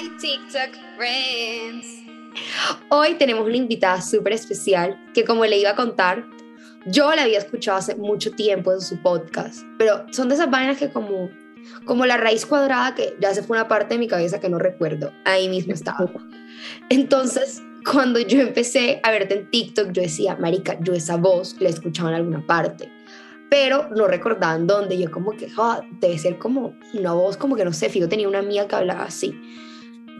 TikTok friends. Hoy tenemos una invitada súper especial que como le iba a contar, yo la había escuchado hace mucho tiempo en su podcast, pero son de esas vainas que como, como la raíz cuadrada que ya se fue una parte de mi cabeza que no recuerdo, ahí mismo estaba. Entonces, cuando yo empecé a verte en TikTok, yo decía, Marica, yo esa voz la escuchaba en alguna parte pero no recordaba en dónde. Yo como que, debe ser como una voz, como que no sé, Figo tenía una amiga que hablaba así.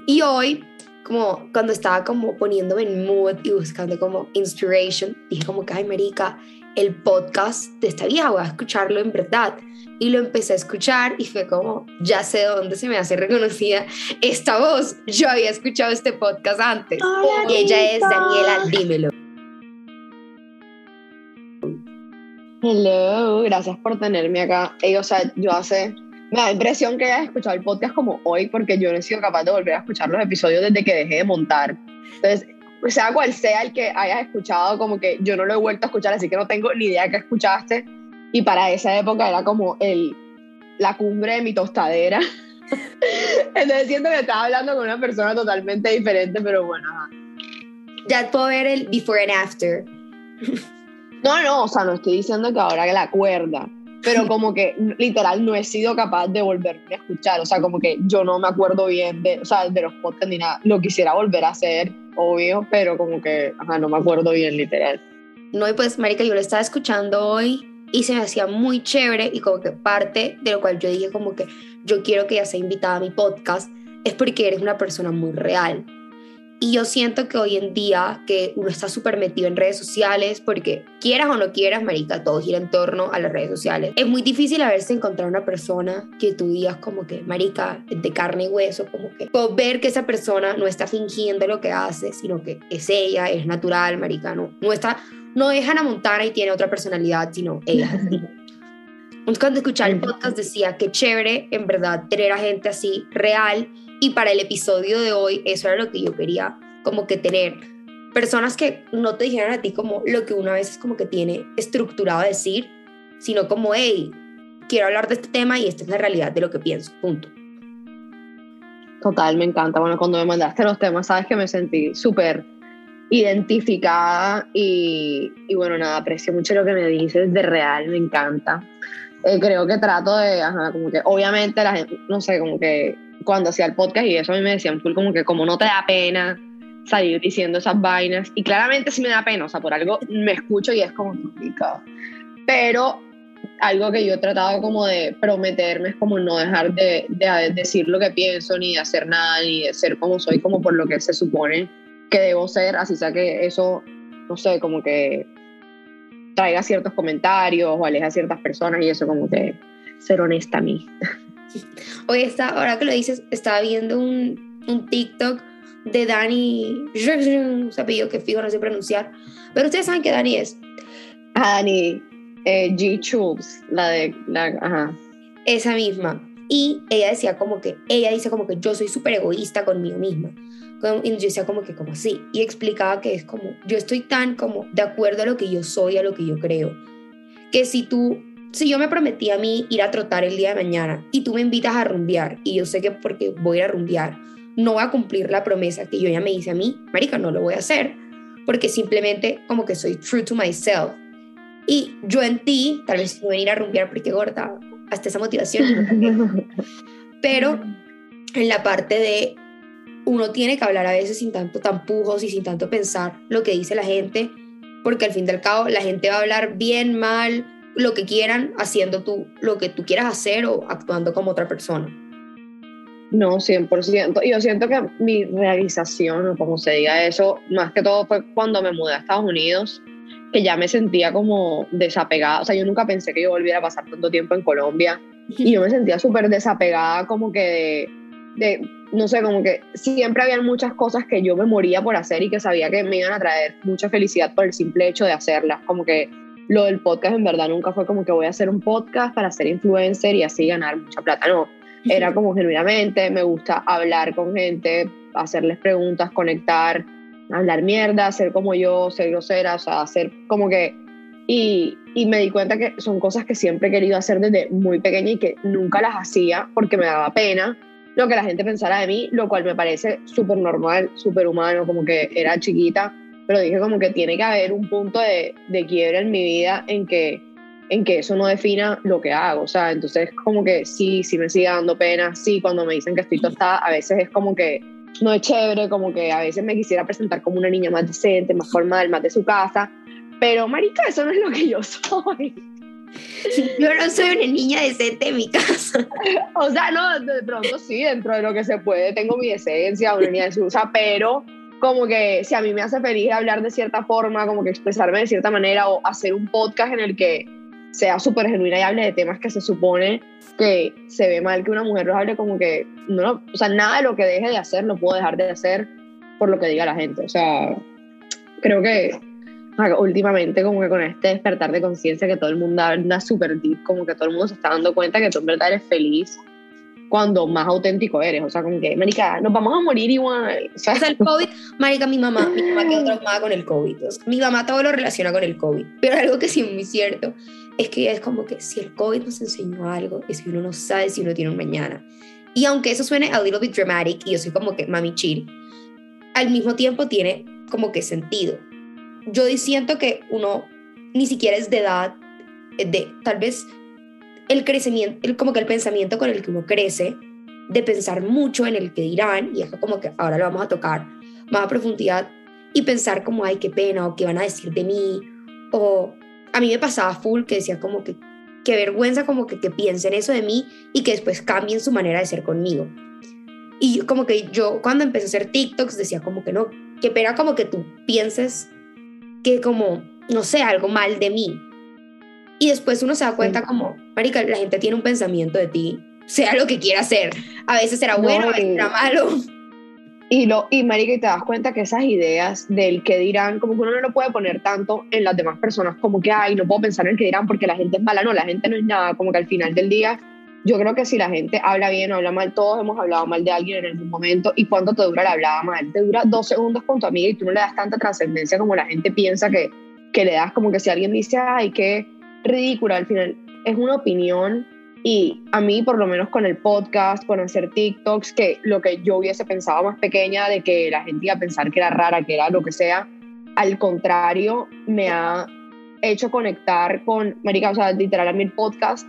Y hoy, como cuando estaba como poniéndome en mood y buscando como inspiration, dije como que, ay, marica, el podcast de esta vieja, voy a escucharlo en verdad. Y lo empecé a escuchar y fue como, ya sé dónde se me hace reconocida esta voz. Yo había escuchado este podcast antes. y ella es Daniela Dímelo. Hello, gracias por tenerme acá. o sea, yo hace, me da impresión que hayas escuchado el podcast como hoy, porque yo no he sido capaz de volver a escuchar los episodios desde que dejé de montar. Entonces, sea cual sea el que hayas escuchado, como que yo no lo he vuelto a escuchar, así que no tengo ni idea que escuchaste. Y para esa época era como el, la cumbre de mi tostadera. Entonces siento que estaba hablando con una persona totalmente diferente, pero bueno. Ya puedo ver el before and after. No, no, o sea, no estoy diciendo que ahora que la acuerda, pero como que literal no he sido capaz de volverme a escuchar, o sea, como que yo no me acuerdo bien de, o sea, de los podcasts ni nada, lo quisiera volver a hacer, obvio, pero como que, ajá, no me acuerdo bien, literal. No, y pues, marica, yo lo estaba escuchando hoy y se me hacía muy chévere y como que parte de lo cual yo dije como que yo quiero que ella sea invitada a mi podcast es porque eres una persona muy real y yo siento que hoy en día que uno está súper metido en redes sociales porque quieras o no quieras, marica, todo gira en torno a las redes sociales. Es muy difícil a veces encontrar una persona que tú digas como que, marica, de carne y hueso, como que ver que esa persona no está fingiendo lo que hace, sino que es ella, es natural, marica, no, no está, no es Hannah Montana y tiene otra personalidad, sino ella. Cuando escuchaba el podcast decía que chévere, en verdad, tener a gente así real y para el episodio de hoy, eso era lo que yo quería como que tener. Personas que no te dijeran a ti como lo que una vez es como que tiene estructurado a decir, sino como, hey, quiero hablar de este tema y esta es la realidad de lo que pienso, punto. Total, me encanta. Bueno, cuando me mandaste los temas, sabes que me sentí súper identificada y, y, bueno, nada, aprecio mucho lo que me dices de real, me encanta. Eh, creo que trato de, ajá, como que obviamente la gente, no sé, como que cuando hacía el podcast y eso a mí me decían full como que como no te da pena salir diciendo esas vainas y claramente sí me da pena, o sea, por algo me escucho y es como complicado. Pero algo que yo he tratado como de prometerme es como no dejar de, de, decir lo que pienso, ni de hacer nada, ni de ser como soy, como por lo que se supone que debo ser, así sea que eso, no sé, como que traiga ciertos comentarios o aleja a ciertas personas y eso como que ser honesta a mí. Hoy está, ahora que lo dices, estaba viendo un, un TikTok de Dani, un apellido que fijo no sé pronunciar, pero ustedes saben que Dani es. Dani eh, G. Chubs, la de, la, ajá. Esa misma. Y ella decía como que, ella dice como que yo soy súper egoísta conmigo misma. Y yo decía como que, como así. Y explicaba que es como, yo estoy tan como de acuerdo a lo que yo soy, a lo que yo creo. Que si tú si yo me prometí a mí ir a trotar el día de mañana y tú me invitas a rumbear y yo sé que porque voy a rumbear no voy a cumplir la promesa que yo ya me hice a mí, marica, no lo voy a hacer porque simplemente como que soy true to myself. Y yo en ti, tal vez no venir a rumbear porque gorda, hasta esa motivación. Pero en la parte de uno tiene que hablar a veces sin tanto tampujos y sin tanto pensar lo que dice la gente, porque al fin y al cabo la gente va a hablar bien, mal, lo que quieran haciendo tú lo que tú quieras hacer o actuando como otra persona. No, 100%. Y yo siento que mi realización, o como se diga eso, más que todo fue cuando me mudé a Estados Unidos, que ya me sentía como desapegada. O sea, yo nunca pensé que yo volviera a pasar tanto tiempo en Colombia. Y yo me sentía súper desapegada, como que de, de, no sé, como que siempre habían muchas cosas que yo me moría por hacer y que sabía que me iban a traer mucha felicidad por el simple hecho de hacerlas. Como que lo del podcast en verdad nunca fue como que voy a hacer un podcast para ser influencer y así ganar mucha plata, no. Era como genuinamente, me gusta hablar con gente, hacerles preguntas, conectar, hablar mierda, ser como yo, ser grosera, o sea, hacer como que... Y, y me di cuenta que son cosas que siempre he querido hacer desde muy pequeña y que nunca las hacía porque me daba pena lo que la gente pensara de mí, lo cual me parece súper normal, súper humano, como que era chiquita, pero dije como que tiene que haber un punto de, de quiebre en mi vida en que, en que eso no defina lo que hago, o sea, entonces como que sí, sí me sigue dando pena, sí, cuando me dicen que estoy tostada, a veces es como que no es chévere, como que a veces me quisiera presentar como una niña más decente, más formal, más de su casa, pero marica, eso no es lo que yo soy. Yo no soy una niña decente en mi casa. O sea, no, de pronto sí, dentro de lo que se puede, tengo mi esencia, una niña de su casa, pero como que si a mí me hace feliz hablar de cierta forma, como que expresarme de cierta manera o hacer un podcast en el que sea súper genuina y hable de temas que se supone que se ve mal que una mujer los hable como que, no, o sea, nada de lo que deje de hacer lo puedo dejar de hacer por lo que diga la gente. O sea, creo que últimamente como que con este despertar de conciencia que todo el mundo anda súper deep, como que todo el mundo se está dando cuenta que tú en verdad eres feliz cuando más auténtico eres, o sea, como que, marica, nos vamos a morir igual. O sea, el COVID, marica, mi mamá, mi mamá quedó traumada con el COVID, mi mamá todo lo relaciona con el COVID, pero algo que sí es muy cierto es que es como que si el COVID nos enseñó algo, es que uno no sabe si uno tiene un mañana. Y aunque eso suene a little bit dramatic, y yo soy como que mami chill, al mismo tiempo tiene como que sentido. Yo siento que uno ni siquiera es de edad, de tal vez el crecimiento, el, como que el pensamiento con el que uno crece, de pensar mucho en el que dirán, y es como que ahora lo vamos a tocar más a profundidad, y pensar como, ay, qué pena, o qué van a decir de mí, o a mí me pasaba full que decía como que qué vergüenza como que, que piensen eso de mí y que después cambien su manera de ser conmigo. Y como que yo cuando empecé a hacer TikToks decía como que no, qué pena como que tú pienses que como, no sé, algo mal de mí. Y después uno se da cuenta como, marica, la gente tiene un pensamiento de ti, sea lo que quiera hacer. A veces será bueno, a veces será malo. Y, lo, y marica, y te das cuenta que esas ideas del que dirán, como que uno no lo puede poner tanto en las demás personas, como que, ay, no puedo pensar en el que dirán porque la gente es mala. No, la gente no es nada, como que al final del día, yo creo que si la gente habla bien o habla mal, todos hemos hablado mal de alguien en algún momento. ¿Y cuánto te dura la hablada mal? Te dura dos segundos con tu amiga y tú no le das tanta trascendencia como la gente piensa que, que le das, como que si alguien dice, ay, qué ridículo, al final. Es una opinión y a mí, por lo menos con el podcast, con hacer TikToks, que lo que yo hubiese pensado más pequeña de que la gente iba a pensar que era rara, que era lo que sea, al contrario, me ha hecho conectar con, Marica, o sea, literal a mi podcast,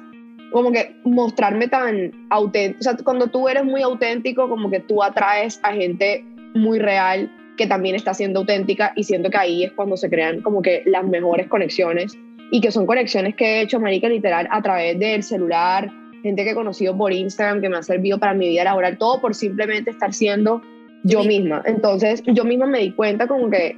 como que mostrarme tan auténtico, o sea, cuando tú eres muy auténtico, como que tú atraes a gente muy real que también está siendo auténtica y siento que ahí es cuando se crean como que las mejores conexiones y que son conexiones que he hecho, marica, literal, a través del celular, gente que he conocido por Instagram, que me ha servido para mi vida laboral, todo por simplemente estar siendo yo misma. Entonces, yo misma me di cuenta como que,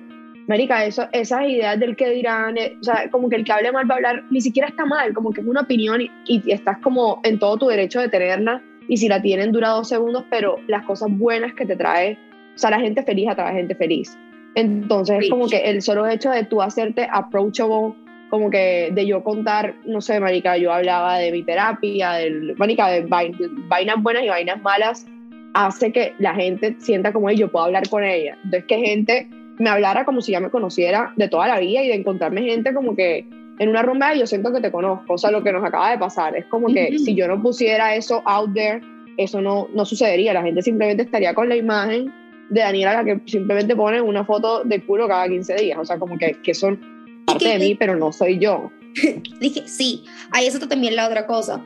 marica, eso, esas ideas del que dirán, eh, o sea, como que el que hable mal va a hablar, ni siquiera está mal, como que es una opinión y, y estás como en todo tu derecho de tenerla, y si la tienen dura dos segundos, pero las cosas buenas que te trae, o sea, la gente feliz atrae gente feliz. Entonces, es como que el solo hecho de tú hacerte approachable, como que de yo contar, no sé, marica, yo hablaba de mi terapia, del, marica, de, vainas buenas y vainas malas, hace que la gente sienta como yo puedo hablar con ella. Entonces que gente me hablara como si ya me conociera de toda la vida y de encontrarme gente como que en una rumba yo siento que te conozco, o sea, lo que nos acaba de pasar, es como que si yo no pusiera eso out there, eso no, no sucedería, la gente simplemente estaría con la imagen de Daniela la que simplemente pone una foto de culo cada 15 días, o sea, como que, que son parte de mí, pero no soy yo. Dije, sí, ahí está también la otra cosa.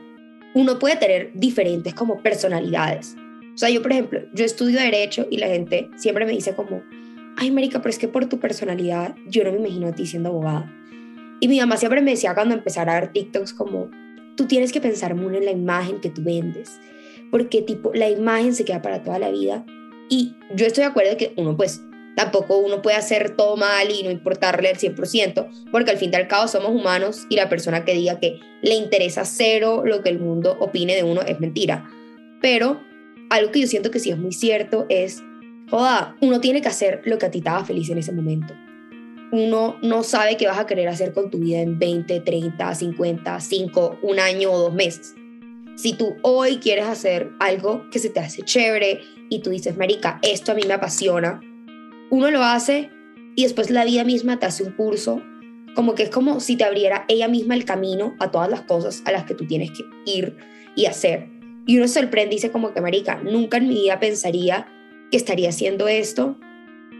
Uno puede tener diferentes como personalidades. O sea, yo, por ejemplo, yo estudio Derecho y la gente siempre me dice como, ay, Marica, pero es que por tu personalidad yo no me imagino a ti siendo abogada. Y mi mamá siempre me decía cuando empezara a ver TikToks como, tú tienes que pensar muy en la imagen que tú vendes, porque tipo, la imagen se queda para toda la vida. Y yo estoy de acuerdo que uno pues tampoco uno puede hacer todo mal y no importarle el 100%, porque al fin y al cabo somos humanos y la persona que diga que le interesa cero lo que el mundo opine de uno es mentira. Pero algo que yo siento que sí es muy cierto es, joda, uno tiene que hacer lo que a ti te haga feliz en ese momento. Uno no sabe qué vas a querer hacer con tu vida en 20, 30, 50, 5, un año o dos meses. Si tú hoy quieres hacer algo que se te hace chévere y tú dices, Marica, esto a mí me apasiona, uno lo hace y después la vida misma te hace un curso, como que es como si te abriera ella misma el camino a todas las cosas a las que tú tienes que ir y hacer. Y uno se sorprende y dice como que, marica, nunca en mi vida pensaría que estaría haciendo esto,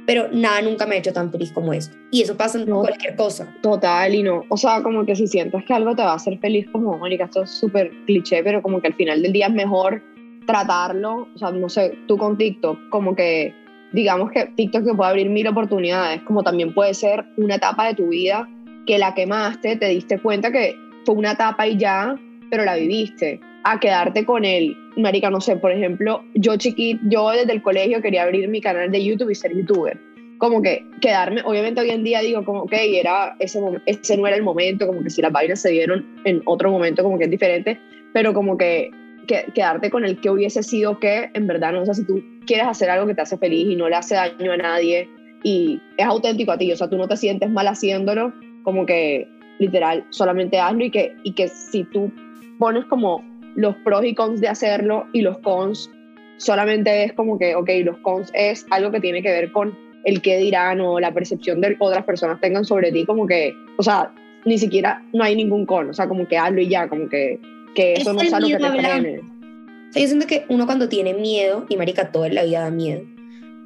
pero nada nunca me ha hecho tan feliz como esto. Y eso pasa en cualquier cosa. Total, y no, o sea, como que si sientes que algo te va a hacer feliz, como, marica, esto es súper cliché, pero como que al final del día es mejor tratarlo, o sea, no sé, tú con TikTok, como que digamos que TikTok te puede abrir mil oportunidades, como también puede ser una etapa de tu vida que la quemaste, te diste cuenta que fue una etapa y ya, pero la viviste a quedarte con él. Marica, no sé, por ejemplo, yo chiquito, yo desde el colegio quería abrir mi canal de YouTube y ser youtuber. Como que quedarme, obviamente hoy en día digo como, ok, era ese, ese no era el momento, como que si las vainas se dieron en otro momento, como que es diferente, pero como que, que quedarte con el que hubiese sido que, en verdad, no o sé, si tú quieres hacer algo que te hace feliz y no le hace daño a nadie y es auténtico a ti, o sea, tú no te sientes mal haciéndolo, como que literal, solamente hazlo y que, y que si tú pones como los pros y cons de hacerlo y los cons solamente es como que, ok, los cons es algo que tiene que ver con el qué dirán o la percepción de otras personas tengan sobre ti, como que, o sea, ni siquiera no hay ningún con, o sea, como que hazlo y ya, como que, que eso no es algo que te frene. O sea, yo siento que uno cuando tiene miedo, y marica, todo en la vida da miedo,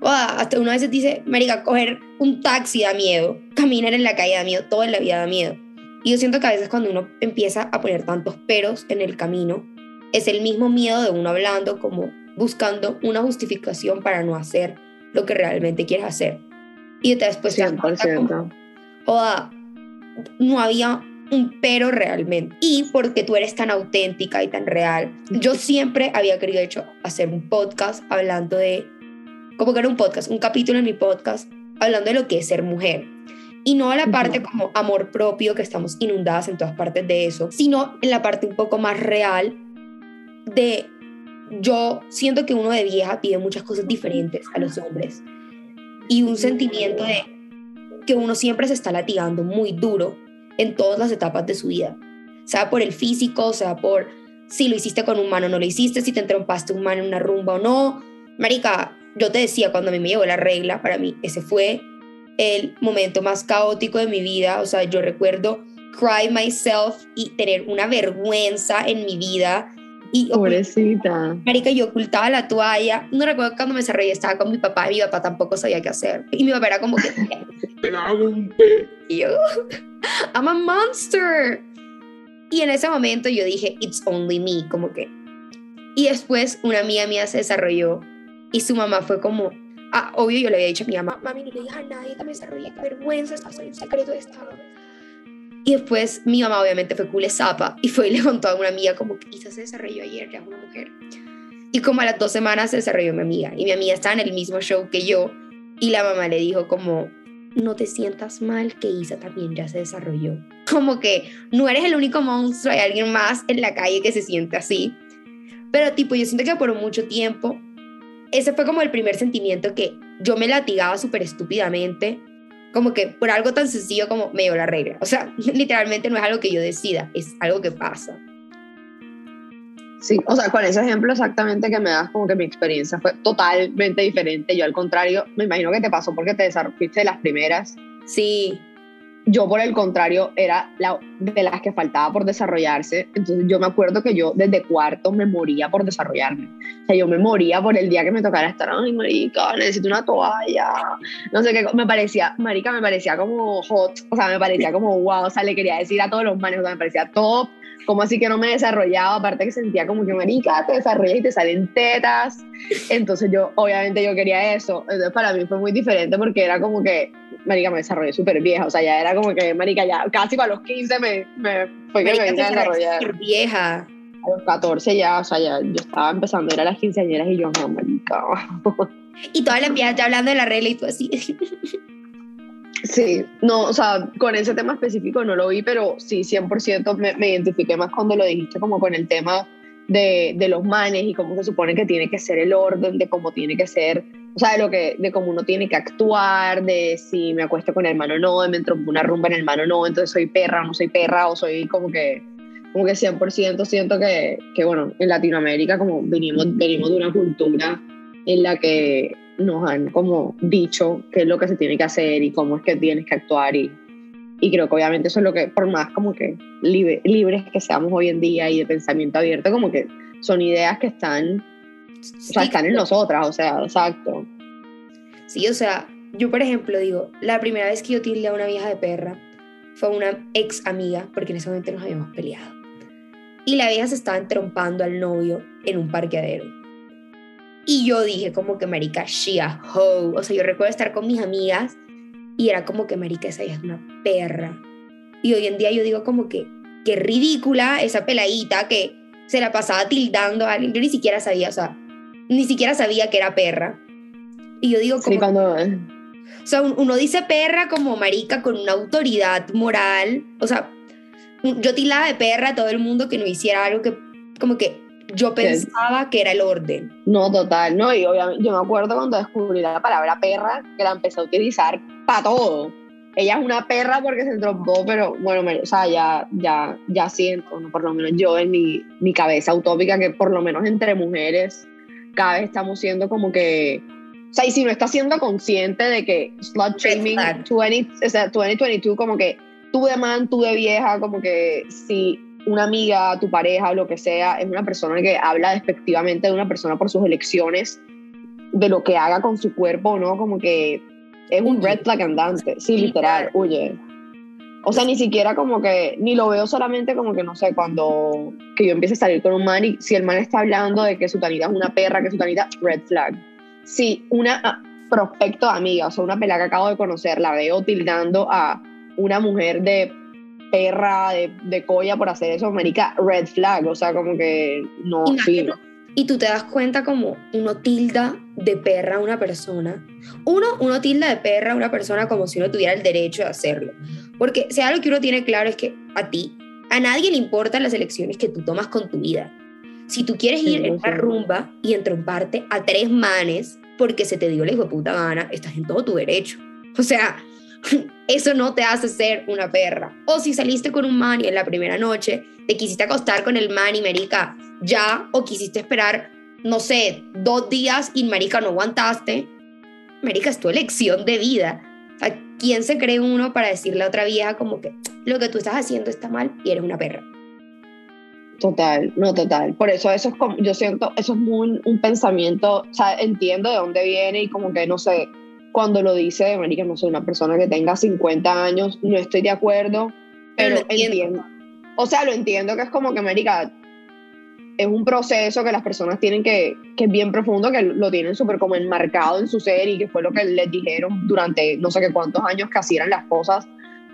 o hasta una vez dice, marica, coger un taxi da miedo, caminar en la calle da miedo, todo en la vida da miedo. Y yo siento que a veces cuando uno empieza a poner tantos peros en el camino, es el mismo miedo de uno hablando como buscando una justificación para no hacer lo que realmente quieres hacer. Y después te o no había un pero realmente. Y porque tú eres tan auténtica y tan real, yo siempre había querido hecho hacer un podcast hablando de, como que era un podcast, un capítulo en mi podcast hablando de lo que es ser mujer. Y no a la parte como amor propio, que estamos inundadas en todas partes de eso, sino en la parte un poco más real de yo siento que uno de vieja pide muchas cosas diferentes a los hombres. Y un sentimiento de que uno siempre se está latigando muy duro en todas las etapas de su vida, sea por el físico, sea por si lo hiciste con un mano o no lo hiciste, si te entrompaste un mano en una rumba o no. Marica, yo te decía cuando a mí me llegó la regla, para mí ese fue el momento más caótico de mi vida, o sea, yo recuerdo cry myself y tener una vergüenza en mi vida y Pobrecita. Marica, yo ocultaba la toalla. No recuerdo cuando me desarrollé, estaba con mi papá y mi papá tampoco sabía qué hacer. Y mi papá era como que. y yo, I'm a monster. Y en ese momento yo dije, it's only me, como que. Y después una amiga mía se desarrolló y su mamá fue como, ah, obvio yo le había dicho a mi mamá, mami, no le digas a nadie que me desarrollé, qué vergüenza, esto soy un secreto de estado y después mi mamá obviamente fue cool zapa y fue y le contó a una amiga como que Isa se desarrolló ayer, ya es una mujer. Y como a las dos semanas se desarrolló mi amiga y mi amiga estaba en el mismo show que yo y la mamá le dijo como no te sientas mal que Isa también ya se desarrolló. Como que no eres el único monstruo, hay alguien más en la calle que se siente así. Pero tipo, yo siento que por mucho tiempo, ese fue como el primer sentimiento que yo me latigaba súper estúpidamente como que por algo tan sencillo como me dio la regla. O sea, literalmente no es algo que yo decida, es algo que pasa. Sí, o sea, con ese ejemplo exactamente que me das, como que mi experiencia fue totalmente diferente. Yo al contrario, me imagino que te pasó porque te desarrollaste de las primeras. Sí yo por el contrario era la, de las que faltaba por desarrollarse. Entonces yo me acuerdo que yo desde cuarto me moría por desarrollarme. O sea, yo me moría por el día que me tocara estar, ay, marica, necesito una toalla. No sé qué, me parecía, marica, me parecía como hot. O sea, me parecía como wow. O sea, le quería decir a todos los manes, o sea, me parecía top. Como así que no me desarrollaba, aparte que sentía como que, marica, te desarrollas y te salen tetas. Entonces yo, obviamente yo quería eso. Entonces para mí fue muy diferente porque era como que marica, me desarrollé súper vieja, o sea, ya era como que, marica, ya casi para los 15 me, me fue que me vine a desarrollar. vieja. A los 14 ya, o sea, ya yo estaba empezando a ir a las quinceañeras y yo, no, marica. Y todas las viejas ya hablando de la regla y tú así. Sí, no, o sea, con ese tema específico no lo vi, pero sí, 100% me, me identifiqué más cuando lo dijiste como con el tema de, de, los manes y cómo se supone que tiene que ser el orden, de cómo tiene que ser o sea, de, lo que, de cómo uno tiene que actuar, de si me acuesto con el hermano o no, de me entro una rumba en el hermano o no, entonces soy perra o no soy perra, o soy como que, como que 100% siento que, que, bueno, en Latinoamérica como venimos, venimos de una cultura en la que nos han como dicho qué es lo que se tiene que hacer y cómo es que tienes que actuar y, y creo que obviamente eso es lo que, por más como que libre, libres que seamos hoy en día y de pensamiento abierto, como que son ideas que están, o sea, están en nosotras, o sea, exacto. Sí, o sea, yo por ejemplo digo, la primera vez que yo tildé a una vieja de perra fue una ex amiga, porque en ese momento nos habíamos peleado. Y la vieja se estaba entrompando al novio en un parqueadero. Y yo dije como que marica, she a hoe. O sea, yo recuerdo estar con mis amigas y era como que marica, esa es una perra. Y hoy en día yo digo como que, qué ridícula esa peladita que se la pasaba tildando a alguien. Yo ni siquiera sabía, o sea, ni siquiera sabía que era perra. Y yo digo como... Sí, cuando... O sea, uno dice perra como marica con una autoridad moral. O sea, yo tildaba de perra a todo el mundo que no hiciera algo que como que yo pensaba que era el orden. No, total, no, y obviamente yo me acuerdo cuando descubrí la palabra perra, que la empecé a utilizar para todo. Ella es una perra porque se entrompó, pero bueno, o sea, ya, ya, ya siento, ¿no? por lo menos yo en mi, mi cabeza utópica, que por lo menos entre mujeres cada vez estamos siendo como que, o sea, y si no estás siendo consciente de que slut shaming 20, o sea, 2022, como que tú de man, tú de vieja, como que si una amiga, tu pareja o lo que sea, es una persona que habla despectivamente de una persona por sus elecciones, de lo que haga con su cuerpo, ¿no? Como que es un red flag andante. Sí, literal, huye. O sea, ni siquiera como que, ni lo veo solamente como que, no sé, cuando que yo empiece a salir con un man y si el man está hablando de que su tanita es una perra, que su tanita, red flag. Si una ah, prospecto amiga, o sea, una pelada que acabo de conocer, la veo tildando a una mujer de perra, de, de colla por hacer eso, marica, red flag, o sea, como que no, Y tú te das cuenta como uno tilda de perra a una persona. Uno, uno tilda de perra a una persona como si uno tuviera el derecho de hacerlo. Porque si algo que uno tiene claro es que a ti, a nadie le importan las elecciones que tú tomas con tu vida. Si tú quieres ir en una rumba y entromparte a tres manes porque se te dio la hijo de puta gana, estás en todo tu derecho. O sea, eso no te hace ser una perra. O si saliste con un man y en la primera noche te quisiste acostar con el man y marica ya, o quisiste esperar, no sé, dos días y marica no aguantaste, marica es tu elección de vida. O ¿quién se cree uno para decirle a otra vieja como que lo que tú estás haciendo está mal y eres una perra? Total, no total. Por eso eso es como, yo siento, eso es un, un pensamiento, o sea, entiendo de dónde viene y como que, no sé, cuando lo dice, marica, no soy una persona que tenga 50 años, no estoy de acuerdo, pero, entiendo. O sea, lo entiendo que es como que, marica, es un proceso que las personas tienen que, que es bien profundo, que lo tienen súper como enmarcado en su ser y que fue lo que les dijeron durante no sé qué cuántos años que hacían las cosas.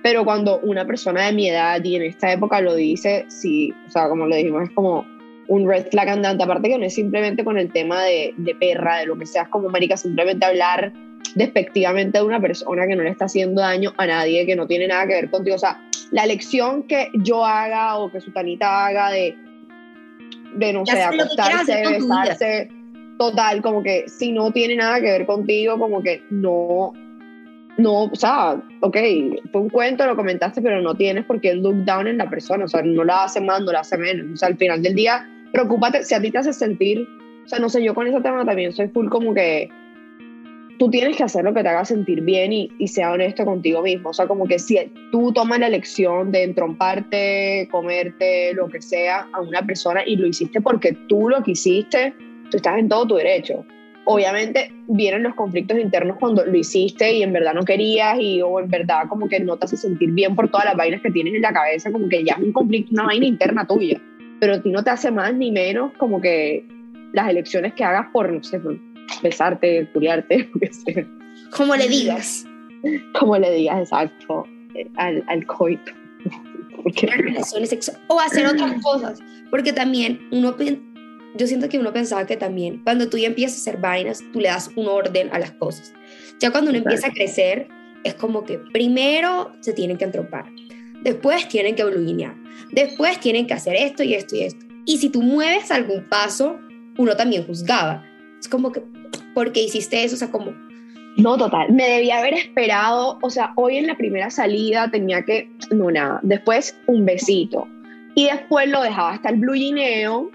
Pero cuando una persona de mi edad y en esta época lo dice, sí, o sea, como le dijimos, es como un red flag andante. Aparte que no es simplemente con el tema de, de perra, de lo que sea, es como, marica, simplemente hablar despectivamente de una persona que no le está haciendo daño a nadie, que no tiene nada que ver contigo. O sea, la elección que yo haga o que su tanita haga de, de no sé, acostarse, besarse, total, como que si no tiene nada que ver contigo, como que no, no, o sea, ok, fue un cuento, lo comentaste, pero no tienes por qué look down en la persona, o sea, no la hace más, no la hace menos. O sea, al final del día, preocúpate, si a ti te hace sentir, o sea, no sé, yo con ese tema también soy full como que tú tienes que hacer lo que te haga sentir bien y, sea honesto contigo mismo. O sea, como que si tú tomas la elección de entromparte, comerte, lo que sea, a una persona y lo hiciste porque tú lo quisiste, tú estás en todo tu derecho. Obviamente vienen los conflictos internos cuando lo hiciste y en verdad no querías y o en verdad como que no te hace sentir bien por todas las vainas que tienes en la cabeza, como que ya es un conflicto, una vaina interna tuya. Pero a ti no te hace más ni menos como que las elecciones que hagas por, no sé, por besarte, curiarte, Como le digas. Como le digas, exacto, al, al coito. relaciones sexuales. O hacer otras cosas. Porque también uno, yo siento que uno pensaba que también cuando tú ya empiezas a hacer vainas, tú le das un orden a las cosas. Ya cuando uno empieza a crecer, es como que primero se tienen que entropar, después tienen que bluginear, después tienen que hacer esto y esto y esto. Y si tú mueves algún paso, uno también juzgaba. Es como que, ¿por qué hiciste eso? O sea, como... No, total. Me debía haber esperado, o sea, hoy en la primera salida tenía que, no, nada. Después un besito. Y después lo dejaba hasta el blugineo.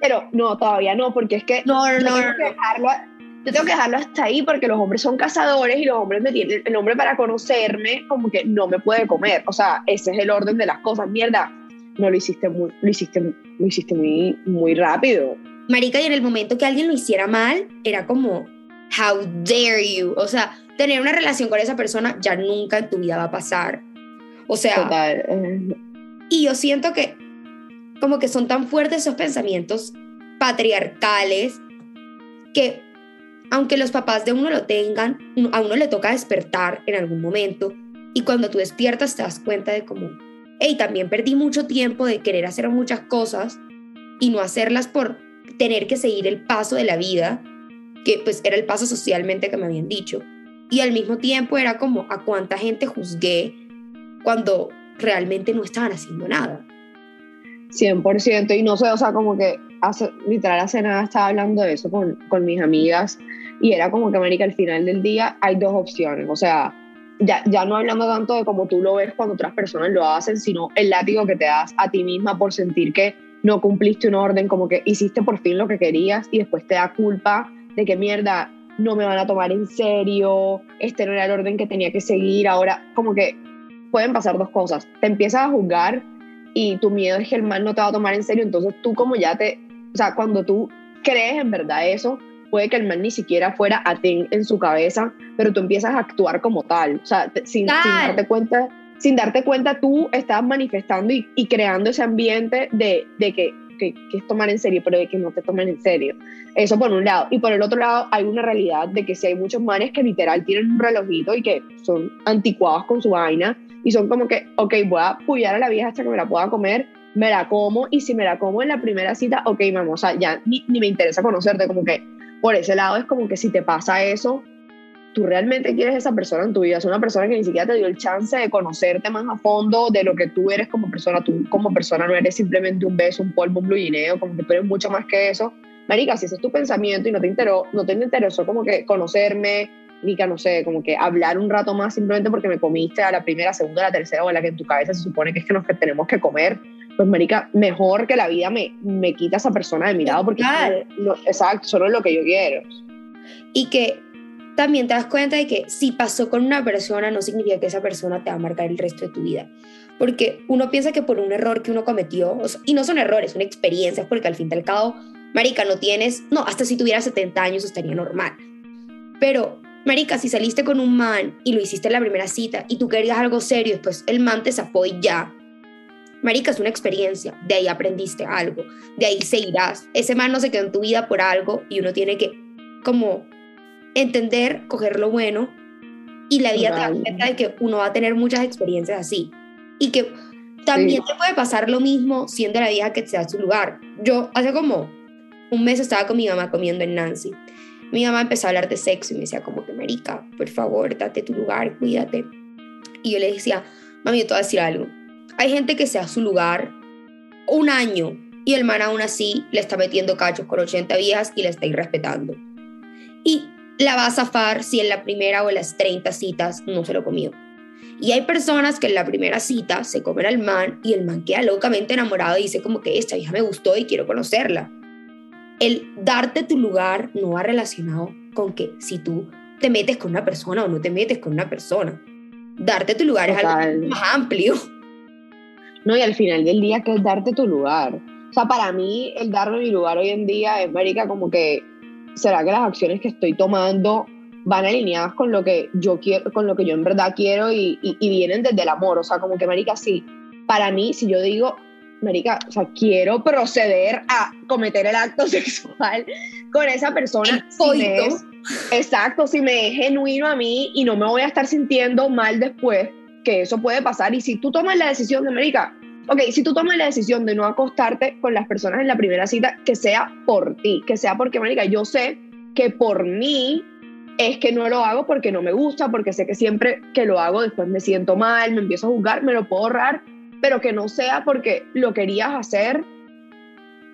Pero no, todavía no, porque es que... No, no, yo tengo que dejarlo, yo tengo que dejarlo hasta ahí porque los hombres son cazadores y los hombres me tienen, el hombre para conocerme como que no me puede comer. O sea, ese es el orden de las cosas. Mierda, no lo hiciste muy, lo hiciste, lo hiciste muy, muy rápido. Marica, y en el momento que alguien lo hiciera mal, era como, how dare you. O sea, tener una relación con esa persona ya nunca en tu vida va a pasar. O sea, Total. eh, y yo siento que como que son tan fuertes esos pensamientos patriarcales que aunque los papás de uno lo tengan, a uno le toca despertar en algún momento y cuando tú despiertas te das cuenta de como, hey, también perdí mucho tiempo de querer hacer muchas cosas y no hacerlas por tener que seguir el paso de la vida, que pues era el paso socialmente que me habían dicho. Y al mismo tiempo era como a cuánta gente juzgué cuando realmente no estaban haciendo nada. 100%. Y no sé, o sea, como que hace, literal hace nada estaba hablando de eso con, con mis amigas y era como que, América, al final del día hay dos opciones. O sea, ya, ya no hablando tanto de cómo tú lo ves cuando otras personas lo hacen, sino el látigo que te das a ti misma por sentir que no cumpliste un orden, como que hiciste por fin lo que querías y después te da culpa de que mierda, no me van a tomar en serio, este no era el orden que tenía que seguir, ahora como que pueden pasar dos cosas, te empiezas a juzgar y tu miedo es que el mal no te va a tomar en serio, entonces tú como ya te, o sea, cuando tú crees en verdad eso, puede que el mal ni siquiera fuera a ti en su cabeza, pero tú empiezas a actuar como tal, o sea, te- sin, sin darte cuenta, sin darte cuenta tú estás manifestando y, creando ese ambiente de, de que, que, que es tomar en serio, pero de que no te tomen en serio. Eso por un lado. Y por el otro lado hay una realidad de que si hay muchos manes que literal tienen un relojito y que son anticuados con su vaina y son como que, ok, voy a pullar a la vieja hasta que me la pueda comer, me la como y si me la como en la primera cita, ok, mamá, o sea, ya ni, ni me interesa conocerte, como que por ese lado es como que si te pasa eso, tú realmente quieres esa persona en tu vida, es una persona que ni siquiera te dio el chance de conocerte más a fondo de lo que tú eres como persona, tú como persona no eres simplemente un beso, un polvo, un bluineo, como que tú eres mucho más que eso. Marica, si ese es tu pensamiento y no te, interó, no te interesó como que conocerme, ni que, no sé, como que hablar un rato más simplemente porque me comiste a la primera, segunda, la tercera o a la que en tu cabeza se supone que es que nos tenemos que comer, pues marica, mejor que la vida me, me quita a esa persona de mi lado porque Total. no, exacto, solo es lo que yo quiero. Y que también te das cuenta de que si pasó con una persona no significa que esa persona te va a marcar el resto de tu vida. Porque uno piensa que por un error que uno cometió, o sea, y no son errores, son experiencias, porque al fin y al cabo, marica, no tienes, no, hasta si tuvieras 70 años estaría normal. Pero, marica, si saliste con un man y lo hiciste en la primera cita y tú querías algo serio, después el man te zafó y ya. Marica, es una experiencia, de ahí aprendiste algo, de ahí seguirás. Ese man no se quedó en tu vida por algo y uno tiene que como entender, coger lo bueno y la vida te da Total. cuenta de que uno va a tener muchas experiencias así y que también te puede pasar lo mismo siendo la vieja que te da su lugar. Yo hace como un mes estaba con mi mamá comiendo en Nancy. Mi mamá empezó a hablar de sexo y me decía como que, marica, por favor, date tu lugar, cuídate. Y yo le decía, mami, yo te voy a decir algo. Hay gente que se da su lugar un año y el man aún así le está metiendo cachos con 80 viejas y le está irrespetando. Y la va a zafar si en la primera o en las 30 citas no se lo comió. Y hay personas que en la primera cita se comen al man y el man queda locamente enamorado y dice como que esta vieja me gustó y quiero conocerla. El darte tu lugar no va relacionado con que si tú te metes con una persona o no te metes con una persona. Darte tu lugar es Total. algo más amplio. No, y al final del día, que es darte tu lugar? O sea, para mí, el darme mi lugar hoy en día es, marica, como que, ¿será que las acciones que estoy tomando van alineadas con lo que yo quiero, con lo que yo en verdad quiero y, y, y vienen desde el amor? O sea, como que, marica, sí, para mí, si yo digo, marica, o sea, quiero proceder a cometer el acto sexual con esa persona, si es- exacto, si me es genuino a mí y no me voy a estar sintiendo mal después, que eso puede pasar. Y si tú tomas la decisión de, marica, ok, si tú tomas la decisión de no acostarte con las personas en la primera cita, que sea por ti, que sea porque, marica, yo sé que por mí es que no lo hago porque no me gusta, porque sé que siempre que lo hago después me siento mal, me empiezo a juzgar, me lo puedo ahorrar, pero que no sea porque lo querías hacer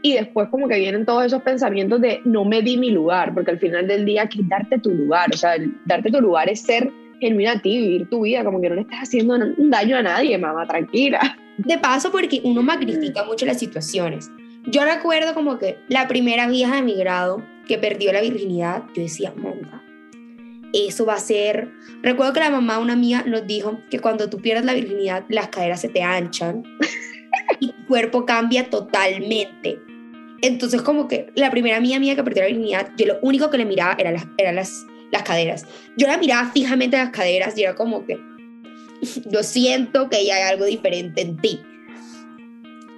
y después como que vienen todos esos pensamientos de no me di mi lugar, porque al final del día aquí darte tu lugar, o sea, darte tu lugar es ser genuina a ti, vivir tu vida, como que no le estás haciendo un daño a nadie, mamá, tranquila. De paso, porque uno magnifica mucho las situaciones. Yo recuerdo como que la primera vieja de mi grado que perdió la virginidad, yo decía, monga, eso va a ser... Recuerdo que la mamá, una amiga, nos dijo que cuando tú pierdes la virginidad, las caderas se te anchan. Y tu cuerpo cambia totalmente. Entonces como que la primera mía mía que perdió la virginidad, yo lo único que le miraba eran las, eran las, las caderas. Yo la miraba fijamente a las caderas y era como que yo siento que ya hay algo diferente en ti.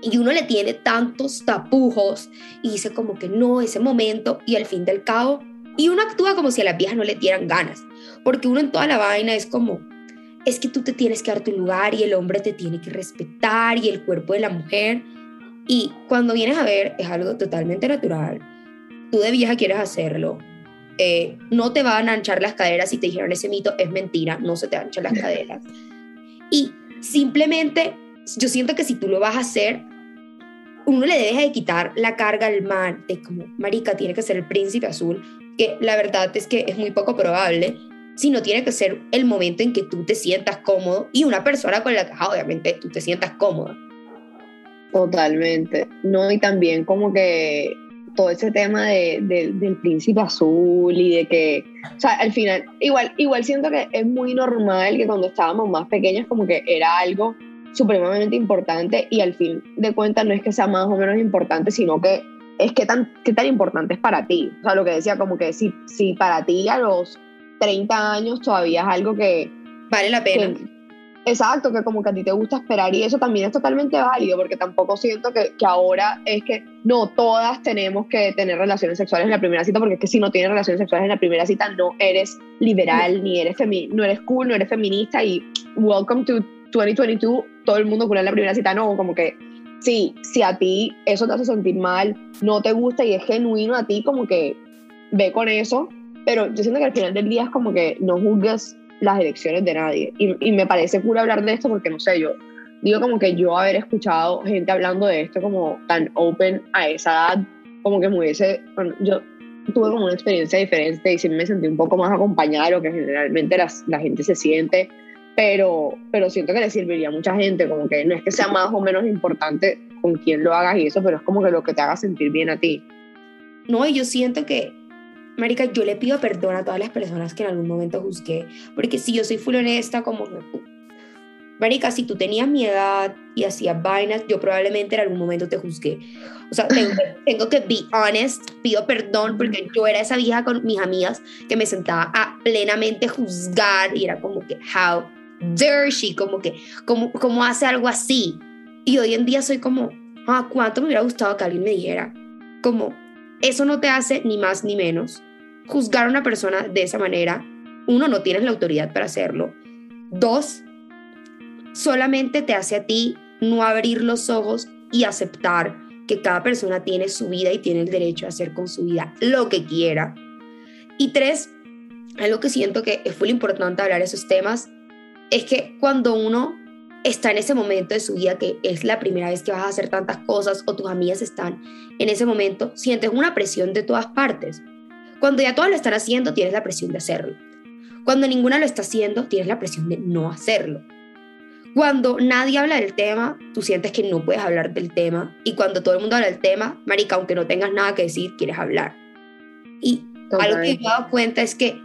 Y uno le tiene tantos tapujos y dice como que no, ese momento y al fin del cabo, y uno actúa como si a las viejas no le dieran ganas, porque uno en toda la vaina es como, es que tú te tienes que dar tu lugar y el hombre te tiene que respetar y el cuerpo de la mujer. Y cuando vienes a ver, es algo totalmente natural. Tú de vieja quieres hacerlo. Eh, no te van a anchar las caderas si te dijeron ese mito, es mentira, no se te anchan las caderas. Y simplemente, yo siento que si tú lo vas a hacer, uno le debe de quitar la carga al man, de como, marica, tiene que ser el príncipe azul, que la verdad es que es muy poco probable, sino tiene que ser el momento en que tú te sientas cómodo y una persona con la que obviamente tú te sientas cómoda. Totalmente. No, y también como que todo ese tema de, del príncipe azul y de que, o sea, al final, igual, igual siento que es muy normal que cuando estábamos más pequeños como que era algo supremamente importante y al fin de cuentas no es que sea más o menos importante, sino que es que tan, qué tan importante es para ti. O sea, lo que decía, como que si, si para ti a los 30 años todavía es algo que... Vale la pena. Exacto, que como que a ti te gusta esperar y eso también es totalmente válido porque tampoco siento que, que, ahora es que no, todas tenemos que tener relaciones sexuales en la primera cita porque es que si no tienes relaciones sexuales en la primera cita no eres liberal, ni eres, femi no eres cool, no eres feminista y welcome to 2022, todo el mundo cool en la primera cita, no, como que sí, si a ti eso te hace sentir mal, no te gusta y es genuino a ti, como que ve con eso pero yo siento que al final del día es como que no juzgues las elecciones de nadie. Y, y me parece cool hablar de esto porque, no sé, yo digo como que yo haber escuchado gente hablando de esto como tan open a esa edad, como que me hubiese, bueno, yo tuve como una experiencia diferente y sí me sentí un poco más acompañada de lo que generalmente la, la gente se siente, pero, pero siento que le serviría a mucha gente, como que no es que sea más o menos importante con quién lo hagas y eso, pero es como que lo que te haga sentir bien a ti. No, y yo siento que Marica, yo le pido perdón a todas las personas que en algún momento juzgué, porque si yo soy full honesta, como, Marica, si tú tenías mi edad y hacías vainas, yo probablemente en algún momento te juzgué. O sea, tengo, tengo que be honest, pido perdón porque yo era esa vieja con mis amigas que me sentaba a plenamente juzgar y era como que, how dare she, como que, ¿cómo, cómo hace algo así? Y hoy en día soy como, ah, ¿cuánto me hubiera gustado que alguien me dijera? Como, eso no te hace ni más ni menos juzgar a una persona de esa manera, uno, no tienes la autoridad para hacerlo. Dos, solamente te hace a ti no abrir los ojos y aceptar que cada persona tiene su vida y tiene el derecho a hacer con su vida lo que quiera. Y tres, algo que siento que es muy importante hablar esos temas, es que cuando uno está en ese momento de su vida que es la primera vez que vas a hacer tantas cosas o tus amigas están en ese momento, sientes una presión de todas partes. Cuando ya todos lo están haciendo, tienes la presión de hacerlo. Cuando ninguna lo está haciendo, tienes la presión de no hacerlo. Cuando nadie habla del tema, tú sientes que no puedes hablar del tema. Y cuando todo el mundo habla del tema, marica, aunque no tengas nada que decir, quieres hablar. Y algo que me he dado cuenta es que,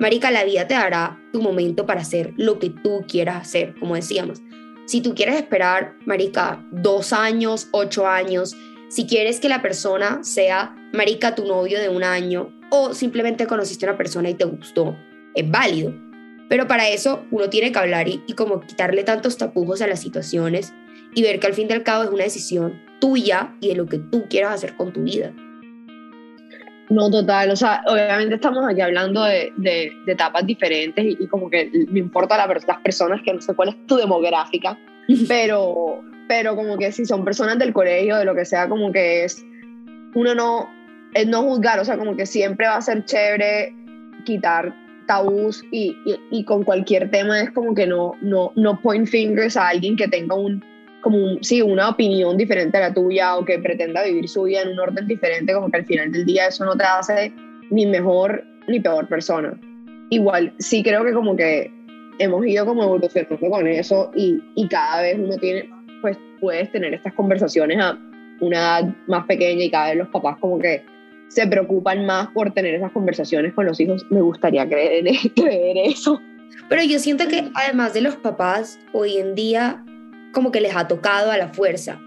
marica, la vida te dará tu momento para hacer lo que tú quieras hacer, como decíamos. Si tú quieres esperar, marica, dos años, ocho años, si quieres que la persona sea, marica, tu novio de un año, o simplemente conociste a una persona y te gustó, es válido. Pero para eso uno tiene que hablar y, como quitarle tantos tapujos a las situaciones y ver que al fin y al cabo es una decisión tuya y de lo que tú quieras hacer con tu vida. No, total, o sea, obviamente estamos aquí hablando de, de, etapas diferentes y, como que me importa la, las personas que no sé cuál es tu demográfica, pero, pero como que si son personas del colegio, de lo que sea, como que es, uno no, es no juzgar, o sea, como que siempre va a ser chévere quitar tabús y, y, con cualquier tema es como que no, no, no point fingers a alguien que tenga un, como sí, una opinión diferente a la tuya o que pretenda vivir su vida en un orden diferente, como que al final del día eso no te hace ni mejor ni peor persona. Igual, sí creo que como que hemos ido como evolucionando con eso y, y cada vez uno tiene, pues puedes tener estas conversaciones a una edad más pequeña y cada vez los papás como que se preocupan más por tener esas conversaciones con los hijos. Me gustaría creer, en, creer eso. Pero yo siento que además de los papás, hoy en día como que les ha tocado a la fuerza.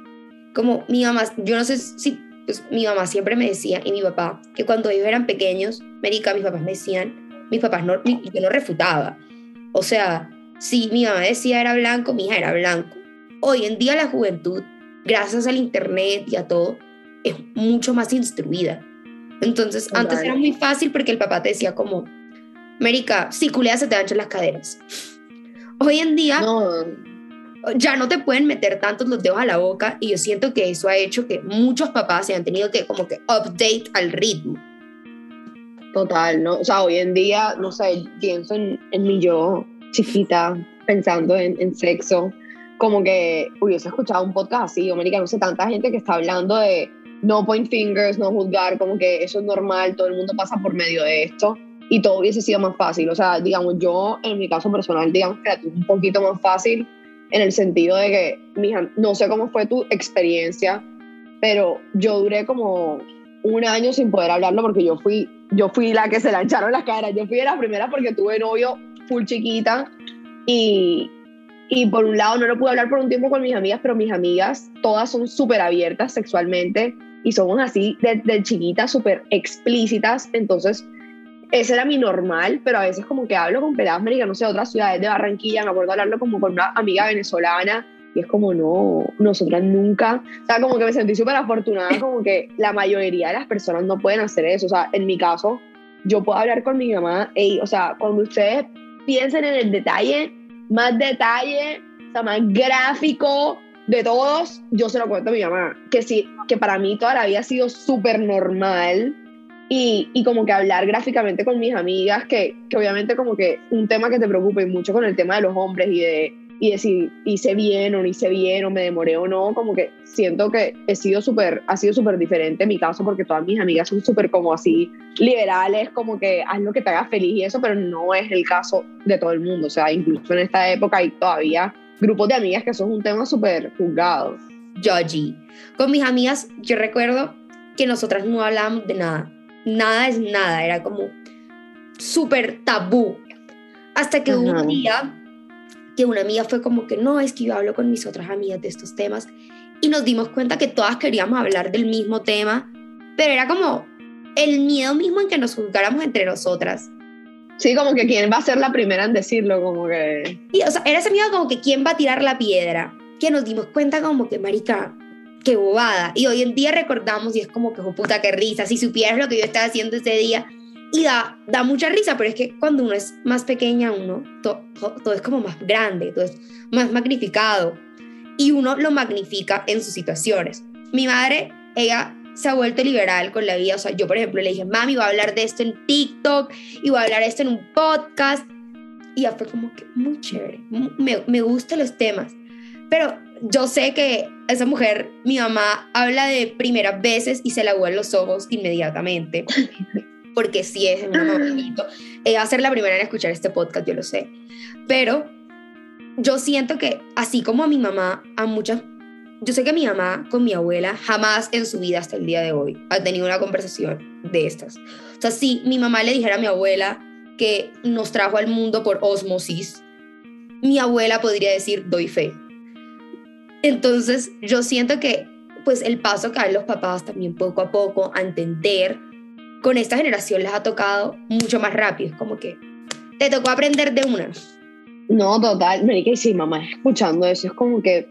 como mi mamá, yo no sé si, pues mi mamá siempre me decía y mi papá, que cuando ellos eran pequeños, América, mis papás me decían, mis papás no, yo no refutaba. O sea, si mi mamá decía era blanco, mi hija era blanco. Hoy en día la juventud, gracias al internet y a todo, es mucho más instruida. Entonces, antes era muy fácil porque el papá te decía como, América, si culeas se te anchan las caderas. Hoy en día ya no te pueden meter tantos los dedos a la boca y yo siento que eso ha hecho que muchos papás se han tenido que como que update al ritmo. Total, ¿no? O sea, hoy en día, no sé, pienso en, en mi yo chiquita pensando en, en sexo, como que hubiese escuchado un podcast así, América, no sé, tanta gente que está hablando de no point fingers, no juzgar, como que eso es normal, todo el mundo pasa por medio de esto y todo hubiese sido más fácil. O sea, digamos, yo en mi caso personal, digamos que un poquito más fácil en el sentido de que, mija, no sé cómo fue tu experiencia, pero yo duré como un año sin poder hablarlo porque yo fui, yo fui la que se la echaron las caderas. Yo fui de la primera porque tuve novio full chiquita y, y por un lado no lo pude hablar por un tiempo con mis amigas, pero mis amigas todas son súper abiertas sexualmente y somos así de, de chiquitas, súper explícitas. Entonces, ese era mi normal, pero a veces como que hablo con peladas americanas, no sé, otras ciudades de Barranquilla, me acuerdo hablarlo como con una amiga venezolana y es como, no, nosotras nunca, o sea, como que me sentí súper afortunada, como que la mayoría de las personas no pueden hacer eso, o sea, en mi caso, yo puedo hablar con mi mamá, y, o sea, cuando ustedes piensen en el detalle, más detalle, o sea, más gráfico, de todos, yo se lo cuento a mi mamá, que sí, que para mí toda la ha sido súper normal y, y, como que hablar gráficamente con mis amigas, que, que, obviamente como que un tema que te preocupe mucho con el tema de los hombres y de, y de si hice bien o no hice bien o me demoré o no, como que siento que he sido súper, ha sido súper diferente en mi caso porque todas mis amigas son súper como así liberales, como que haz lo que te haga feliz y eso, pero no es el caso de todo el mundo, o sea, incluso en esta época hay todavía grupos de amigas que son un tema súper juzgado. Yogi. Con mis amigas, yo recuerdo que nosotras no hablábamos de nada. Nada es nada, era como súper tabú. Hasta que un día que una amiga fue como que no, es que yo hablo con mis otras amigas de estos temas y nos dimos cuenta que todas queríamos hablar del mismo tema, pero era como el miedo mismo en que nos juzgáramos entre nosotras. Sí, como que quién va a ser la primera en decirlo, como que... Sí, o sea, era ese miedo como que quién va a tirar la piedra, que nos dimos cuenta como que, marica, qué bobada. Y hoy en día recordamos y es como que, oh, puta, qué risa, si supieras lo que yo estaba haciendo ese día. Y da, da mucha risa, pero es que cuando uno es más pequeña, uno, todo es como más grande, todo es más magnificado. Y uno lo magnifica en sus situaciones. Mi madre, ella se ha vuelto liberal con la vida. O sea, yo, por ejemplo, le dije, mami, voy a hablar de esto en TikTok y voy a hablar de esto en un podcast. Y ya fue como que muy chévere. Me, me gustan los temas. Pero yo sé que esa mujer, mi mamá, habla de primeras veces y se la en los ojos inmediatamente. Porque sí es un bonito. Ella va a ser la primera en escuchar este podcast, yo lo sé. Pero yo siento que, así como a mi mamá, a muchas yo sé que mi mamá con mi abuela jamás en su vida hasta el día de hoy ha tenido una conversación de estas. O sea, si mi mamá le dijera a mi abuela que nos trajo al mundo por osmosis, mi abuela podría decir, doy fe. Entonces, yo siento que pues el paso que dan los papás también poco a poco a entender, con esta generación les ha tocado mucho más rápido. Es como que te tocó aprender de una. No, total. Marica, y si mamá escuchando eso, es como que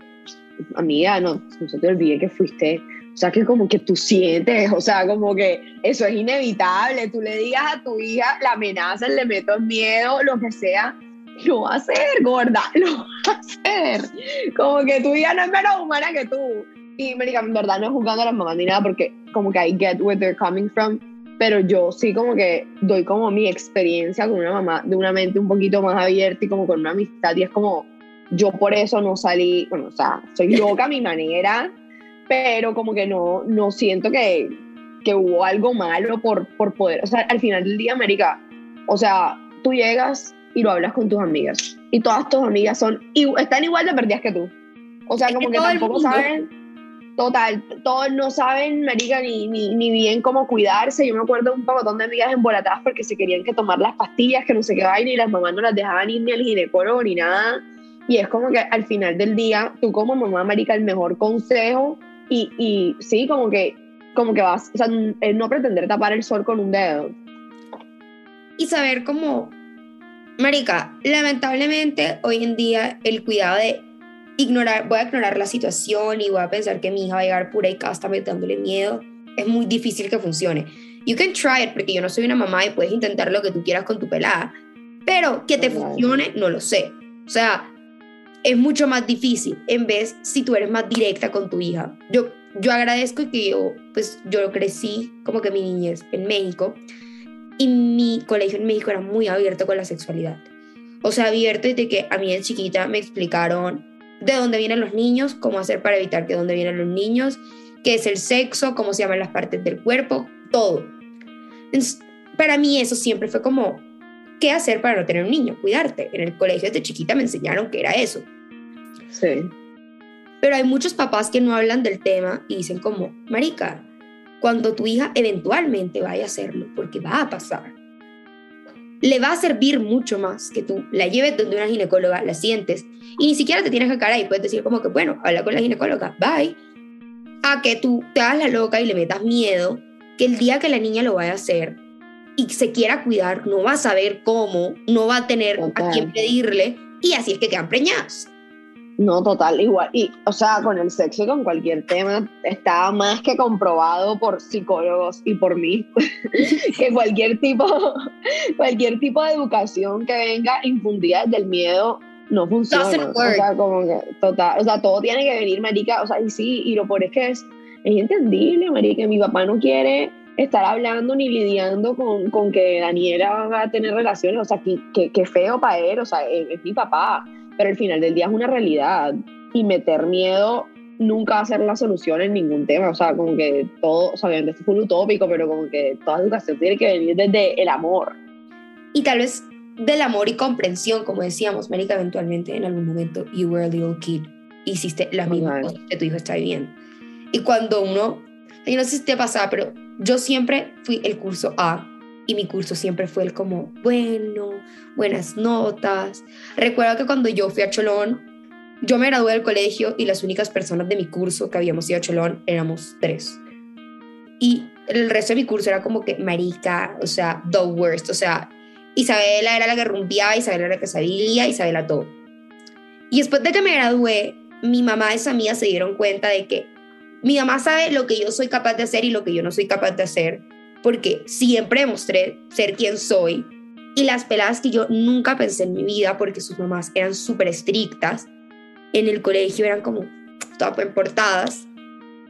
amiga, no, no te olvide que fuiste, o sea, que como que tú sientes, o sea, como que eso es inevitable, tú le digas a tu hija, la amenaza, le meto miedo, lo que sea, lo va a hacer, gorda, lo va a hacer. Como que tu hija no es menos humana que tú. Y, Marica, en verdad no es jugando a las mamás ni nada, porque como que I get where they're coming from, pero yo sí como que doy como mi experiencia con una mamá de una mente un poquito más abierta y como con una amistad, y es como yo por eso no salí, bueno, o sea, soy loca a mi manera, pero como que no, no siento que, que hubo algo malo por, por poder, o sea, al final del día, América, o sea, tú llegas y lo hablas con tus amigas y todas tus amigas son, están igual de perdidas que tú. O sea, como que, tampoco saben, total, todos no saben, marica, ni, ni, ni, bien cómo cuidarse. Yo me acuerdo un montón de amigas embolatadas porque se querían que tomar las pastillas, que no sé qué vaina, y las mamás no las dejaban ir ni al ginecólogo ni nada. Y es como que al final del día, tú como mamá, marica, el mejor consejo y, y sí, como que, como que vas, o sea, no pretender tapar el sol con un dedo. Y saber cómo, Marica, lamentablemente hoy en día el cuidado de ignorar, voy a ignorar la situación y voy a pensar que mi hija va a llegar pura y casta metándole miedo, es muy difícil que funcione. You can try it, porque yo no soy una mamá y puedes intentar lo que tú quieras con tu pelada, pero que te funcione, no lo sé. O sea, es mucho más difícil en vez si tú eres más directa con tu hija. Yo, yo agradezco que yo, pues yo crecí como que mi niñez en México y mi colegio en México era muy abierto con la sexualidad. O sea, abierto desde que a mí de chiquita me explicaron de dónde vienen los niños, cómo hacer para evitar que dónde vienen los niños, qué es el sexo, cómo se llaman las partes del cuerpo, todo. para mí eso siempre fue como, ¿qué hacer para no tener un niño? Cuidarte. En el colegio desde chiquita me enseñaron que era eso. Sí. Pero hay muchos papás que no hablan del tema y dicen como, marica, cuando tu hija eventualmente vaya a hacerlo, porque va a pasar, le va a servir mucho más que tú la lleves donde una ginecóloga, la sientes y ni siquiera te tienes que cara y puedes decir como que, bueno, habla con la ginecóloga, bye, a que tú te hagas la loca y le metas miedo que el día que la niña lo vaya a hacer y se quiera cuidar, no va a saber cómo, no va a tener a quién pedirle y así es que quedan preñadas. No, total, igual. Y, o sea, con el sexo y con cualquier tema, está más que comprobado por psicólogos y por mí que cualquier tipo, cualquier tipo de educación que venga infundida desde el miedo no funciona. O sea, como que, total, o sea, todo tiene que venir, marica. O sea, y sí, y lo por es que es, es entendible, marica. Mi papá no quiere estar hablando ni lidiando con, con que Daniela va a tener relaciones. O sea, que, que, feo para él. O sea, es mi papá pero al final del día es una realidad y meter miedo nunca va a ser la solución en ningún tema, o sea, como que todo, o sea, obviamente esto fue un utópico, pero como que toda educación tiene que venir desde el amor. Y tal vez del amor y comprensión, como decíamos, Marica, eventualmente en algún momento, you were a little kid, hiciste las mismas cosas que tu hijo está viviendo. Y cuando uno, yo no sé si te pasaba, pero yo siempre fui el curso A y mi curso siempre fue el como, bueno, buenas notas. Recuerdo que cuando yo fui a Cholón, yo me gradué del colegio y las únicas personas de mi curso que habíamos ido a Cholón éramos tres. Y el resto de mi curso era como que marica, o sea, the worst, o sea, Isabela era la que rompía, Isabela era la que sabía, Isabela todo. Y después de que me gradué, mi mamá y esa amiga se dieron cuenta de que mi mamá sabe lo que yo soy capaz de hacer y lo que yo no soy capaz de hacer porque siempre demostré ser quien soy. Y las peladas que yo nunca pensé en mi vida, porque sus mamás eran súper estrictas, en el colegio eran como todas portadas.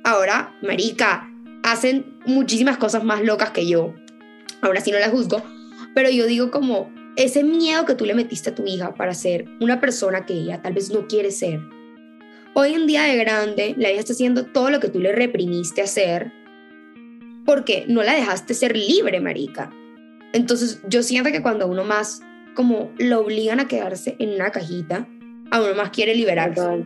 Ahora, marica, hacen muchísimas cosas más locas que yo. Ahora sí no las juzgo, pero yo digo como ese miedo que tú le metiste a tu hija para ser una persona que ella tal vez no quiere ser. Hoy en día de grande, la hija está haciendo todo lo que tú le reprimiste hacer porque no la dejaste ser libre, marica. Entonces yo siento que cuando uno más como lo obligan a quedarse en una cajita, a uno más quiere liberarse.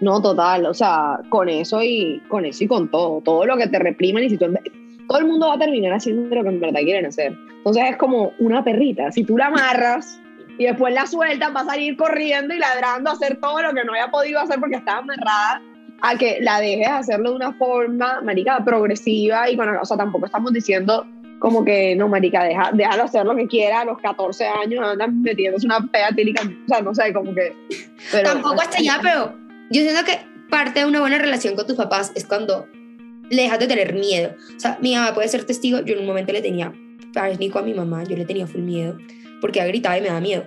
No, total, o sea, con eso y con eso y con todo, todo lo que te reprimen y si todo el mundo va a terminar haciendo lo que en verdad quieren hacer. Entonces es como una perrita, si tú la amarras y después la sueltas, va a salir corriendo y ladrando a hacer todo lo que no había podido hacer porque estaba amarrada a que la dejes hacerlo de una forma, marica, progresiva y con, o sea, tampoco estamos diciendo como que, no, marica, deja, déjalo hacer lo que quiera a los 14 años, andan metiéndose una pega tílica, o sea, no sé, como que... Pero, tampoco hasta allá, pero yo siento que parte de una buena relación con tus papás es cuando le dejas de tener miedo. O sea, mi mamá puede ser testigo, yo en un momento le tenía pánico a mi mamá, yo le tenía full miedo, porque ella gritaba y me daba miedo.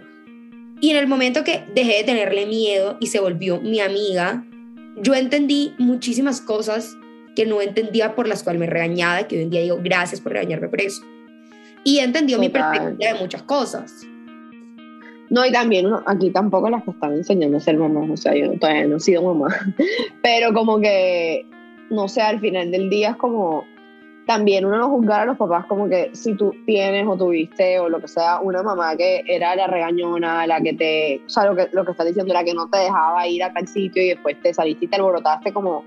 Y en el momento que dejé de tenerle miedo y se volvió mi amiga, yo entendí muchísimas cosas que no entendía por las cuales me regañaba, que hoy en día digo gracias por regañarme por eso. Y he entendido mi perspectiva de muchas cosas. No, y también aquí tampoco las que están enseñando a ser mamás, o sea, yo todavía no he sido mamá, pero como que, no sé, al final del día es como, también uno no juzgar a los papás como que si tú tienes o tuviste o lo que sea una mamá que era la regañona, la que te, o sea, lo que, lo que estás diciendo, la que no te dejaba ir a tal sitio y después te saliste y te alborotaste, como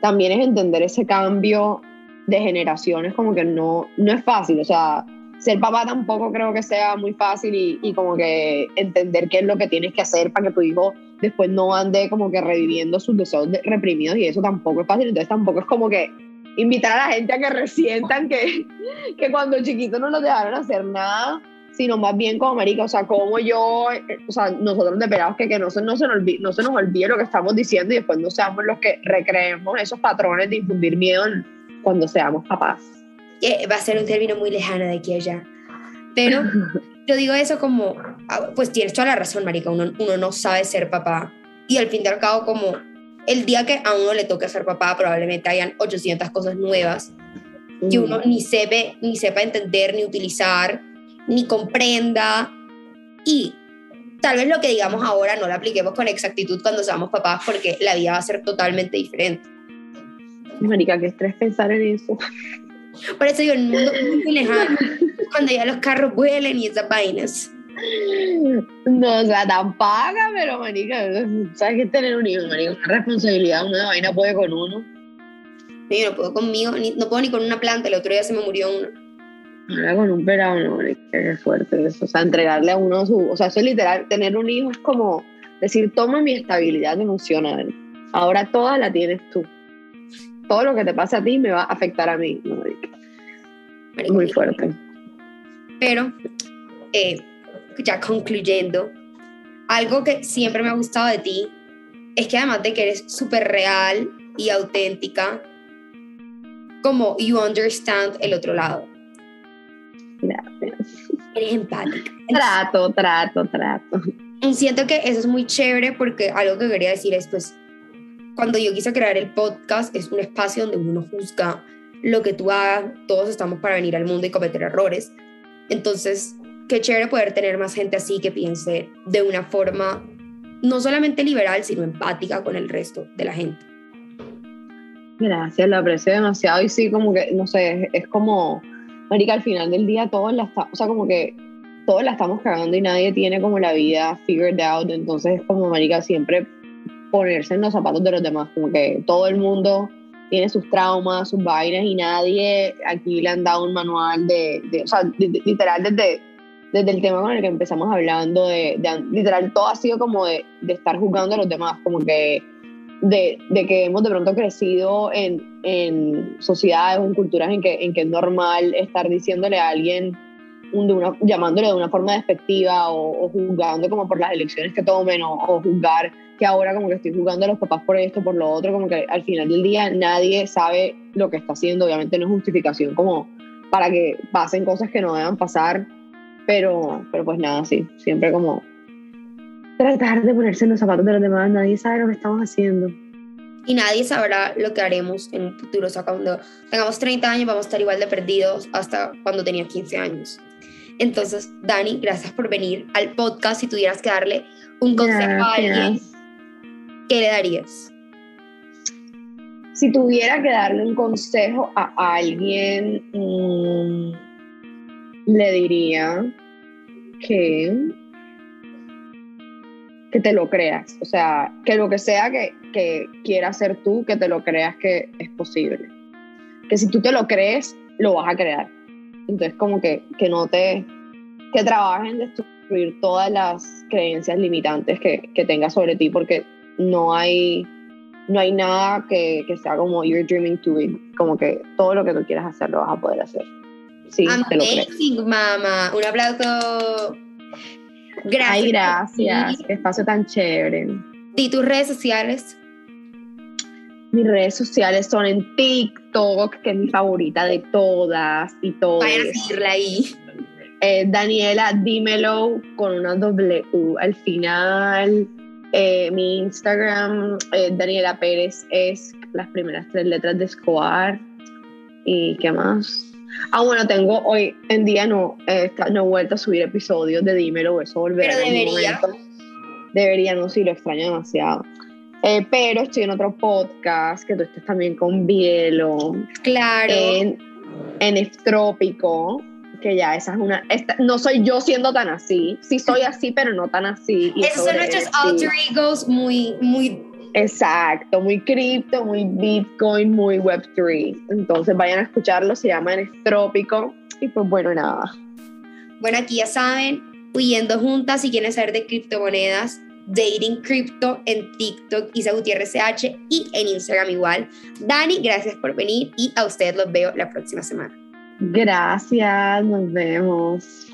también es entender ese cambio de generaciones, como que no, no es fácil, o sea, ser papá tampoco creo que sea muy fácil y, y, como que entender qué es lo que tienes que hacer para que tu hijo después no ande como que reviviendo sus deseos reprimidos y eso tampoco es fácil, entonces tampoco es como que invitar a la gente a que resientan que, que cuando chiquitos no nos dejaron hacer nada, sino más bien como marica, o sea, como yo, o sea, nosotros esperamos que, que no, se, no, se nos olvide, no se nos olvide lo que estamos diciendo y después no seamos los que recreemos esos patrones de infundir miedo cuando seamos papás. va a ser un término muy lejano de aquí a allá. Pero yo digo eso como, ah, pues tienes toda la razón, marica, uno, uno no sabe ser papá. Y al fin y al cabo, como el día que a uno le toque ser papá, probablemente hayan 800 cosas nuevas que uno ni, sepe, ni sepa entender, ni utilizar, ni comprenda. Y tal vez lo que digamos ahora no lo apliquemos con exactitud cuando seamos papás, porque la vida va a ser totalmente diferente. Marica, qué estrés pensar en eso. Por eso digo, el mundo muy lejano, cuando ya los carros vuelen y esas vainas. No, o sea, tan paga, pero marica, ¿sabes qué es tener un hijo, marica? Una responsabilidad, una vaina puede con uno. yo no puedo conmigo, ni, no puedo ni con una planta, el otro día se me murió uno. Ahora con un pelado, no, marica, qué fuerte eso. O sea, entregarle a uno su. O sea, eso es literal, tener un hijo es como decir, toma mi estabilidad emocional. Ahora toda la tienes tú. Todo lo que te pase a ti me va a afectar a mí, no, marica. Muy fuerte. Pero, eh, ya concluyendo, algo que siempre me ha gustado de ti es que además de que eres súper real y auténtica, como you understand el otro lado. Gracias. Eres empática. Trato, trato, trato. Y siento que eso es muy chévere porque algo que quería decir es, pues, cuando yo quise crear el podcast, es un espacio donde uno juzga lo que tú hagas, todos estamos para venir al mundo y cometer errores. Entonces, qué chévere poder tener más gente así que piense de una forma no solamente liberal, sino empática con el resto de la gente. Gracias, lo aprecio demasiado. Y sí, como que, no sé, es, como, Marica, al final del día todos la, o sea, como que todos la estamos cagando y nadie tiene como la vida figured out, entonces es como, Marica, siempre ponerse en los zapatos de los demás, como que todo el mundo tiene sus traumas, sus vainas y nadie aquí le han dado un manual de, de o sea, literal desde desde el tema con el que empezamos hablando, de, literal, todo ha sido como de, de, estar juzgando a los demás, como que de, de que hemos de pronto crecido en, en, sociedades o en culturas en que, en que es normal estar diciéndole a alguien, de una, llamándole de una forma despectiva o, juzgando como por las elecciones que tomen o, o juzgar que ahora como que estoy jugando a los papás por esto, por lo otro, como que al final del día nadie sabe lo que está haciendo, obviamente no es justificación como para que pasen cosas que no deban pasar, pero, pero pues nada, sí, siempre como tratar de ponerse en los zapatos de los demás, nadie sabe lo que estamos haciendo. Y nadie sabrá lo que haremos en un futuro, o sea, cuando tengamos 30 años vamos a estar igual de perdidos hasta cuando tenía 15 años. Entonces, Dani, gracias por venir al podcast. Si tuvieras que darle un consejo a alguien, ¿qué le darías? Si tuviera que darle un consejo a alguien, mmm, le diría que, que te lo creas. O sea, que lo que sea que, que quieras hacer tú, que te lo creas que es posible. Que si tú te lo crees, lo vas a crear. Entonces, como que, que no te. que trabajes en destruir todas las creencias limitantes que, que tengas sobre ti, porque no hay. No hay nada que, que sea como you're dreaming to be, como que todo lo que tú quieras hacer lo vas a poder hacer. Sí, Amazing, te lo mamá. Un aplauso. Gracias. Ay, gracias. Qué espacio tan chévere. ¿Y tus redes sociales? Mis redes sociales son en TikTok, que es mi favorita de todas y todas. Vayan a seguirla ahí. Eh, Daniela, dímelo con una W al final. Eh, mi Instagram, eh, Daniela Pérez, es las primeras tres letras de Escobar. ¿Y qué más? Ah, bueno, tengo hoy en día no, eh, no he vuelto a subir episodios de Dímelo, eso volverá pero debería. Debería, no, sí, lo extraño demasiado. Eh, pero estoy en otro podcast que tú estés también con Bielo. Claro. En, en Estrópico, que ya esa es una. no soy yo siendo tan así. Sí soy así, pero no tan así. Esos son nuestros alter egos muy, muy Exacto, muy cripto, muy Bitcoin, muy Web3. Entonces vayan a escucharlo, se llama Estrópico. Y pues bueno, nada. Bueno, aquí ya saben, huyendo juntas si quieren saber de criptomonedas, Dating Crypto en TikTok, Isa Gutiérrez CH y en Instagram igual. Dani, gracias por venir y a ustedes los veo la próxima semana. Gracias, nos vemos.